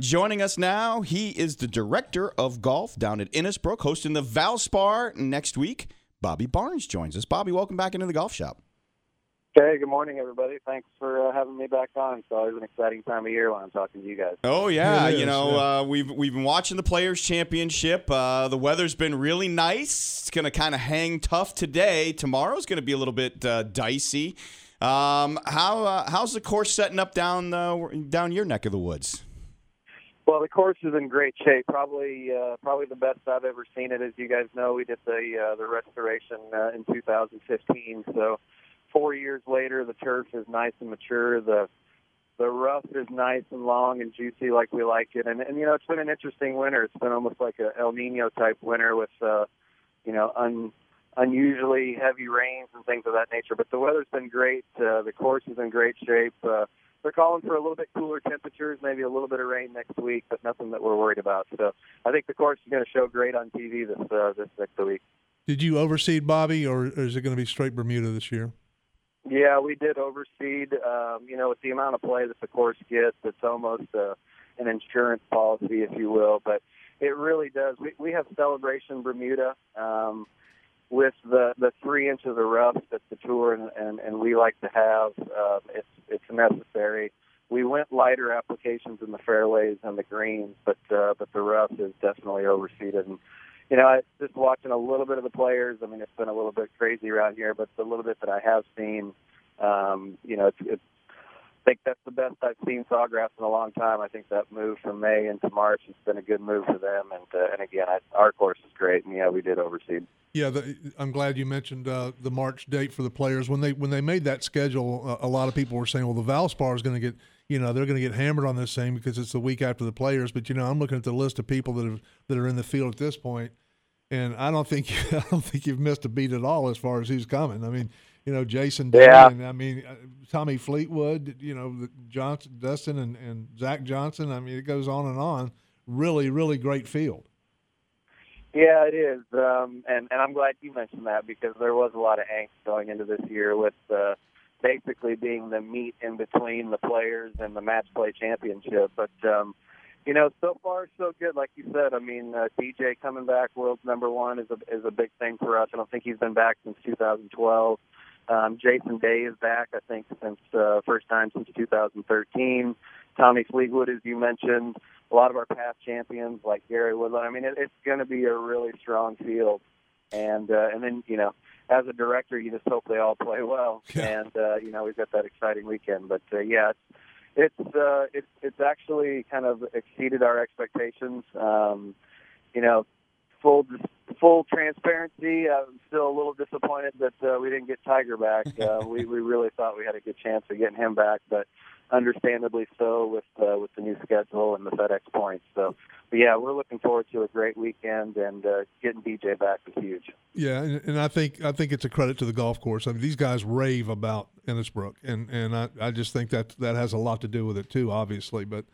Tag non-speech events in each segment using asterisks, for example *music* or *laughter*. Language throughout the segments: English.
Joining us now, he is the director of golf down at Innisbrook, hosting the Valspar next week. Bobby Barnes joins us. Bobby, welcome back into the golf shop. Hey, good morning, everybody. Thanks for uh, having me back on. It's always an exciting time of year when I'm talking to you guys. Oh yeah, It you know yeah. uh, we've we've been watching the Players Championship. Uh, the weather's been really nice. It's gonna kind of hang tough today. Tomorrow's gonna be a little bit uh, dicey. Um, how uh, how's the course setting up down uh, down your neck of the woods? Well, the course is in great shape. Probably, uh, probably the best I've ever seen it. As you guys know, we did the uh, the restoration uh, in 2015. So, four years later, the turf is nice and mature. The the rough is nice and long and juicy, like we like it. And and you know, it's been an interesting winter. It's been almost like a El Nino type winter with, uh, you know, un unusually heavy rains and things of that nature. But the weather's been great. Uh, the course is in great shape. Uh, they're calling for a little bit cooler temperatures, maybe a little bit of rain next week, but nothing that we're worried about. So I think the course is going to show great on TV this uh, this next week. Did you overseed Bobby, or is it going to be straight Bermuda this year? Yeah, we did overseed. Um, you know, with the amount of play that the course gets, it's almost uh, an insurance policy, if you will. But it really does. We we have Celebration Bermuda um, with the the three inches of rough that the tour and, and, and we like to have. Um, it's it's necessary. We went lighter applications in the fairways and the greens, but uh, but the rough is definitely overseeded. And you know, I, just watching a little bit of the players. I mean, it's been a little bit crazy around here, but the little bit that I have seen, um, you know, it's, it's think that's the best I've seen Sawgrass in a long time. I think that move from May into March has been a good move for them. And uh, and again, I, our course is great, and yeah, we did overseed. Yeah, the, I'm glad you mentioned uh, the March date for the players. When they when they made that schedule, uh, a lot of people were saying, "Well, the Valspar is going to get, you know, they're going to get hammered on this thing because it's the week after the players." But you know, I'm looking at the list of people that have, that are in the field at this point, and I don't think *laughs* I don't think you've missed a beat at all as far as who's coming. I mean, you know, Jason Day, Yeah. I mean, uh, Tommy Fleetwood, you know, Johnson, Dustin, and, and Zach Johnson. I mean, it goes on and on. Really, really great field. Yeah, it is, um, and and I'm glad you mentioned that because there was a lot of angst going into this year with uh, basically being the meat in between the players and the match play championship. But um, you know, so far so good. Like you said, I mean, uh, DJ coming back, world's number one, is a is a big thing for us. I don't think he's been back since 2012. Um, Jason Day is back, I think, since uh, first time since 2013. Tommy Fleetwood, as you mentioned, a lot of our past champions like Gary Woodland. I mean, it, it's going to be a really strong field, and uh, and then you know, as a director, you just hope they all play well, *laughs* Yeah. and uh, you know, we've got that exciting weekend. But uh, yeah, it's it's uh, it's it's actually kind of exceeded our expectations. Um, you know, full full transparency. I'm still a little disappointed that uh, we didn't get Tiger back. *laughs* Uh, we we really thought we had a good chance of getting him back, but understandably so with uh, with the new schedule and the FedEx points. So, but yeah, we're looking forward to a great weekend and uh, getting DJ back is huge. Yeah, and, and I think I think it's a credit to the golf course. I mean, these guys rave about Innisbrook, and and I, I just think that that has a lot to do with it too, obviously. But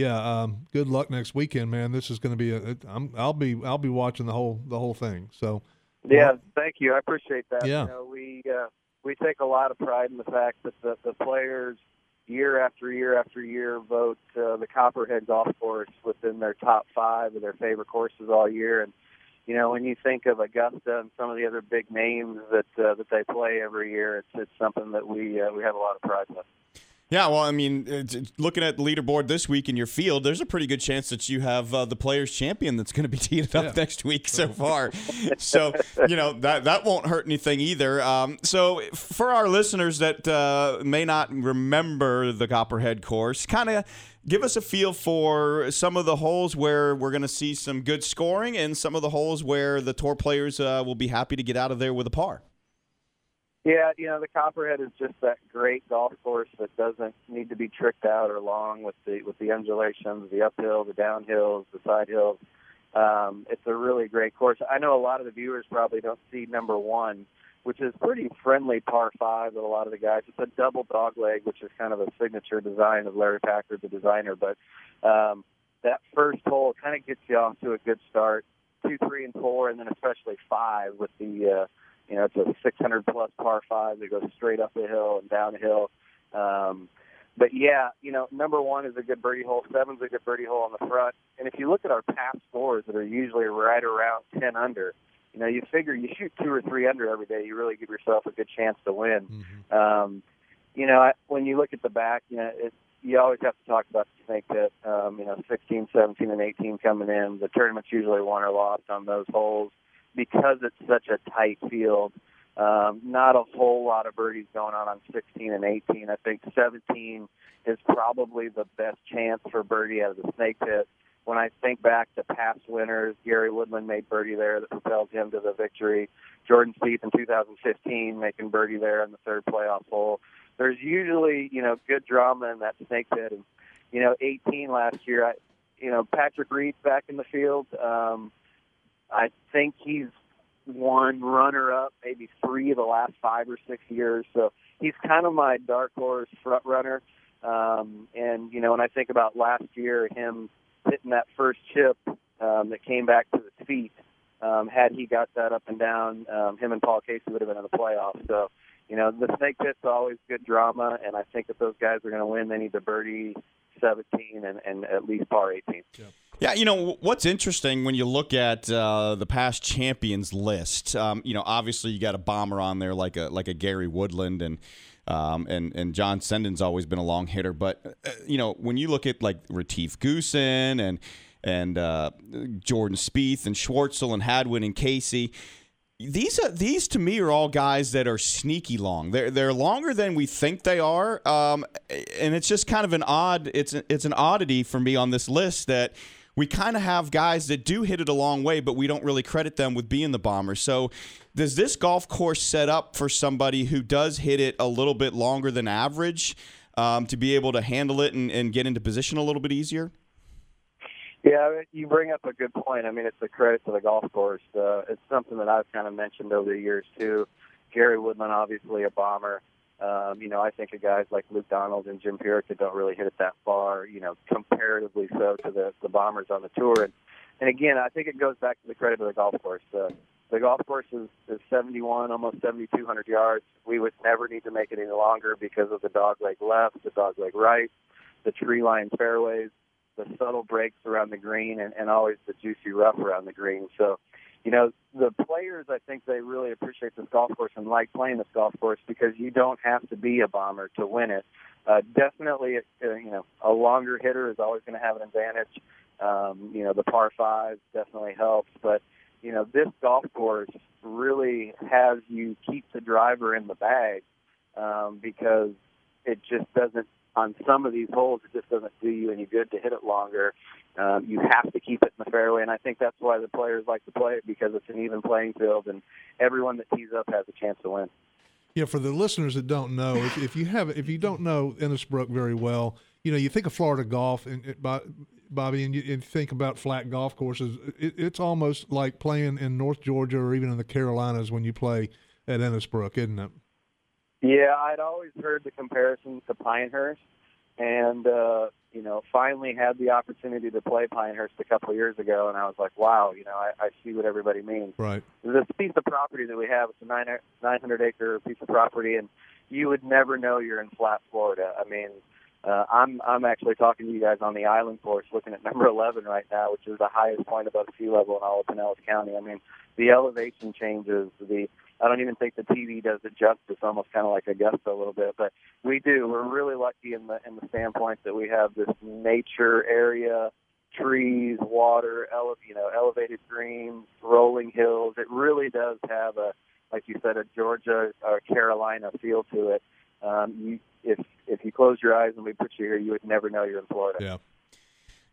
yeah, um, good luck next weekend, man. This is going to be a. I'm, I'll be I'll be watching the whole the whole thing. So Yeah, thank you. I appreciate that. Yeah. You know, we uh, we take a lot of pride in the fact that the, the players year after year after year vote uh, the Copperhead Golf Course within their top five of their favorite courses all year. And you know, when you think of Augusta and some of the other big names that uh, that they play every year, it's it's something that we uh, we have a lot of pride with. Yeah, well, I mean, it's- looking at the leaderboard this week in your field, there's a pretty good chance that you have uh, the players' champion that's going to be *laughs* teed up Yeah. next week so *laughs* far. so you know that that won't hurt anything either. Um, so for our listeners that uh, may not remember the Copperhead course, kind of give us a feel for some of the holes where we're going to see some good scoring, and some of the holes where the tour players uh, will be happy to get out of there with a par. Yeah, you know the Copperhead is just that great golf course that doesn't need to be tricked out or long with the with the undulations, the uphill, the downhills, the side hills. Um, it's a really great course. I know a lot of the viewers probably don't see number one, which is pretty friendly par five that a lot of the guys. It's a double dog leg, which is kind of a signature design of Larry Packard, the designer. But um, that first hole kind of gets you off to a good start. Two, three, and four, and then especially five with the uh, you know, it's a 600 plus par five that goes straight up the hill and down the hill. Um, but yeah, you know, number one is a good birdie hole. Seven's a good birdie hole on the front. And if you look at our past scores that are usually right around 10 under, you know, you figure you shoot two or three under every day, you really give yourself a good chance to win. Mm-hmm. Um, you know, I, when you look at the back, you know, it, you always have to talk about the snake pit. Um, you know, 16, 17, and 18 coming in. The tournament's usually won or lost on those holes because it's such a tight field. Um, not a whole lot of birdies going on on 16 and 18. I think 17 is probably the best chance for birdie out of the snake pit. When I think back to past winners, Gary Woodland made birdie there that propelled him to the victory. Jordan Spieth in 2015 making birdie there in the third playoff hole. There's usually, you know, good drama in that snake pit. And, you know, 18 last year, I, you know, Patrick Reed's back in the field. Um, I think he's won runner up maybe three of the last five or six years. So he's kind of my dark horse front runner. Um, and you know, when I think about last year, him hitting that first chip um, that came back to his feet, um, had he got that up and down, um, him and Paul Casey would have been in the playoffs. So, you know, the snake pit's always good drama, and I think if those guys are going to win, they need to birdie 17 and, and at least par 18. Yeah. Yeah, you know what's interesting when you look at uh, the past champions list. Um, you know, obviously you got a bomber on there like a like a Gary Woodland and um, and and John Senden's always been a long hitter. But uh, you know when you look at like Retief Goosen and and uh, Jordan Spieth and Schwartzel and Hadwin and Casey. These are these to me are all guys that are sneaky long. They're they're longer than we think they are, um, and it's just kind of an odd. It's it's an oddity for me on this list that we kind of have guys that do hit it a long way, but we don't really credit them with being the bomber. So, does this golf course set up for somebody who does hit it a little bit longer than average um, to be able to handle it and, and, get into position a little bit easier? Yeah, you bring up a good point. I mean, it's a credit to the golf course. Uh, it's something that I've kind of mentioned over the years too. Gary Woodland, obviously a bomber. Um, you know, I think of guys like Luke Donald and Jim that don't really hit it that far, you know, comparatively so to the, the bombers on the tour. And, and again, I think it goes back to the credit of the golf course. Uh, the golf course is, is 71, almost 7,200 yards. We would never need to make it any longer because of the dog leg left, the dog leg right, the tree line fairways, the subtle breaks around the green, and, and always the juicy rough around the green. So, you know, the players, I think they really appreciate this golf course and like playing this golf course because you don't have to be a bomber to win it. Uh, definitely, uh, you know, a longer hitter is always going to have an advantage. Um, you know, the par five definitely helps, but you know, this golf course really has you keep the driver in the bag um, because it just doesn't on some of these holes, it just doesn't do you any good to hit it longer. Um, you have to keep it in the fairway, and I think that's why the players like to play it because it's an even playing field, and everyone that tees up has a chance to win. Yeah, for the listeners that don't know, if, if you have if you don't know Innisbrook very well, you know you think of Florida golf and it, Bobby, and you, and think about flat golf courses. It, it's almost like playing in North Georgia or even in the Carolinas when you play at Innisbrook, isn't it? Yeah, I'd always heard the comparison to Pinehurst, and uh, you know, finally had the opportunity to play Pinehurst a couple of years ago, and I was like, wow, you know, I, I see what everybody means. Right. This piece of property that we have, it's a nine nine hundred acre piece of property, and you would never know you're in flat Florida. I mean, uh, I'm I'm actually talking to you guys on the island course, looking at *laughs* number 11 right now, which is the highest point above sea level in all of Pinellas County. I mean, the elevation changes, the I don't even think the TV does it justice. Almost kind of like Augusta a little bit, but we do. We're really lucky in the in the standpoint that we have this nature area, trees, water, ele- you know, elevated greens, rolling hills. It really does have a, like you said, a Georgia or Carolina feel to it. Um, you, if if you close your eyes and we put you here, you would never know you're in Florida. Yeah.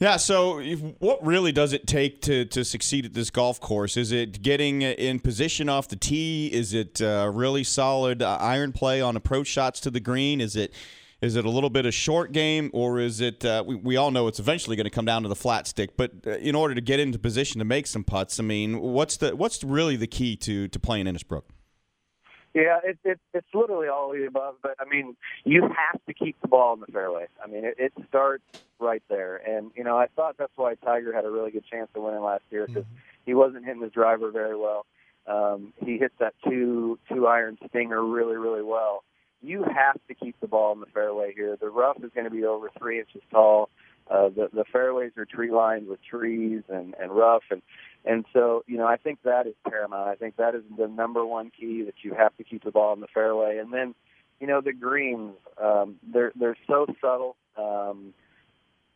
Yeah, so what really does it take to, to succeed at this golf course? Is it getting in position off the tee? Is it uh, really solid uh, iron play on approach shots to the green? Is it is it a little bit of short game, or is it? Uh, we, we all know it's eventually going to come down to the flat stick. But uh, in order to get into position to make some putts, I mean, what's the what's really the key to to playing Innisbrook? Yeah, it, it, it's literally all of the above. But I mean, you have to keep the ball in the fairway. I mean, it, it starts right there. And you know, I thought that's why Tiger had a really good chance of winning last year because mm-hmm. he wasn't hitting his driver very well. Um, he hit that two two iron stinger really really well. you have to keep the ball in the fairway here. The rough is going to be over three inches tall. Uh, the the fairways are tree lined with trees and and rough and and so you know I think that is paramount. I think that is the number one key that you have to keep the ball in the fairway. And then you know the greens um, they're they're so subtle um,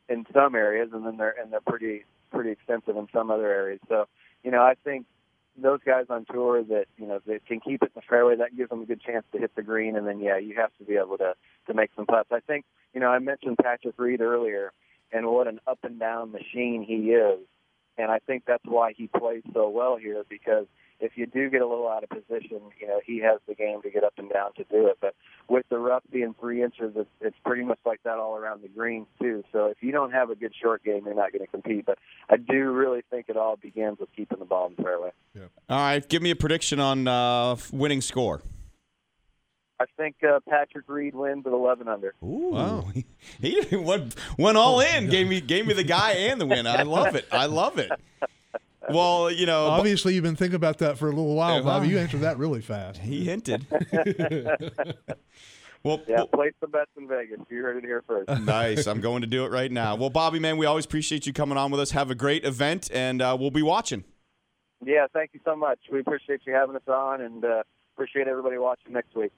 in some areas, and then they're and they're pretty pretty extensive in some other areas. So you know I think those guys on tour that you know that can keep it in the fairway that gives them a good chance to hit the green and then yeah you have to be able to to make some putts i think you know i mentioned patrick reed earlier and what an up and down machine he is and i think that's why he plays so well here because if you do get a little out of position, you know, he has the game to get up and down to do it. But with the rough being three inches, it's, it's pretty much like that all around the greens too. So if you don't have a good short game, you're not going to compete. But I do really think it all begins with keeping the ball in the fairway. All right, give me a prediction on uh, winning score. I think uh, Patrick Reed wins at 11 under. Ooh, wow. *laughs* he went, went all in. Gave me gave me the guy and the win. I love it. I love it. Well, you know, obviously you've been thinking about that for a little while, Bobby. You answered that really fast. He hinted. *laughs* well, yeah, well, place the bets in Vegas. You heard it here first. *laughs* Nice. I'm going to do it right now. Well, Bobby, man, we always appreciate you coming on with us. Have a great event, and uh, we'll be watching. Yeah, thank you so much. We appreciate you having us on, and uh, appreciate everybody watching next week.